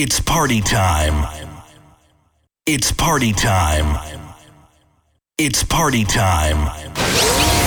It's party time. It's party time. It's party time.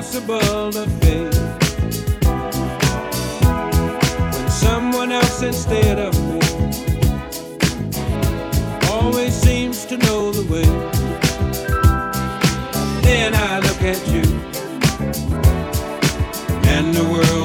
impossible to face when someone else instead of me always seems to know the way. Then I look at you and the world.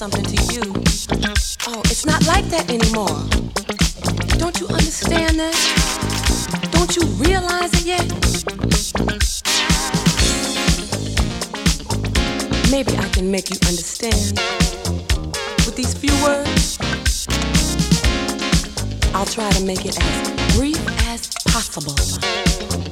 something to you. Oh, it's not like that anymore. Don't you understand that? Don't you realize it yet? Maybe I can make you understand with these few words. I'll try to make it as brief as possible.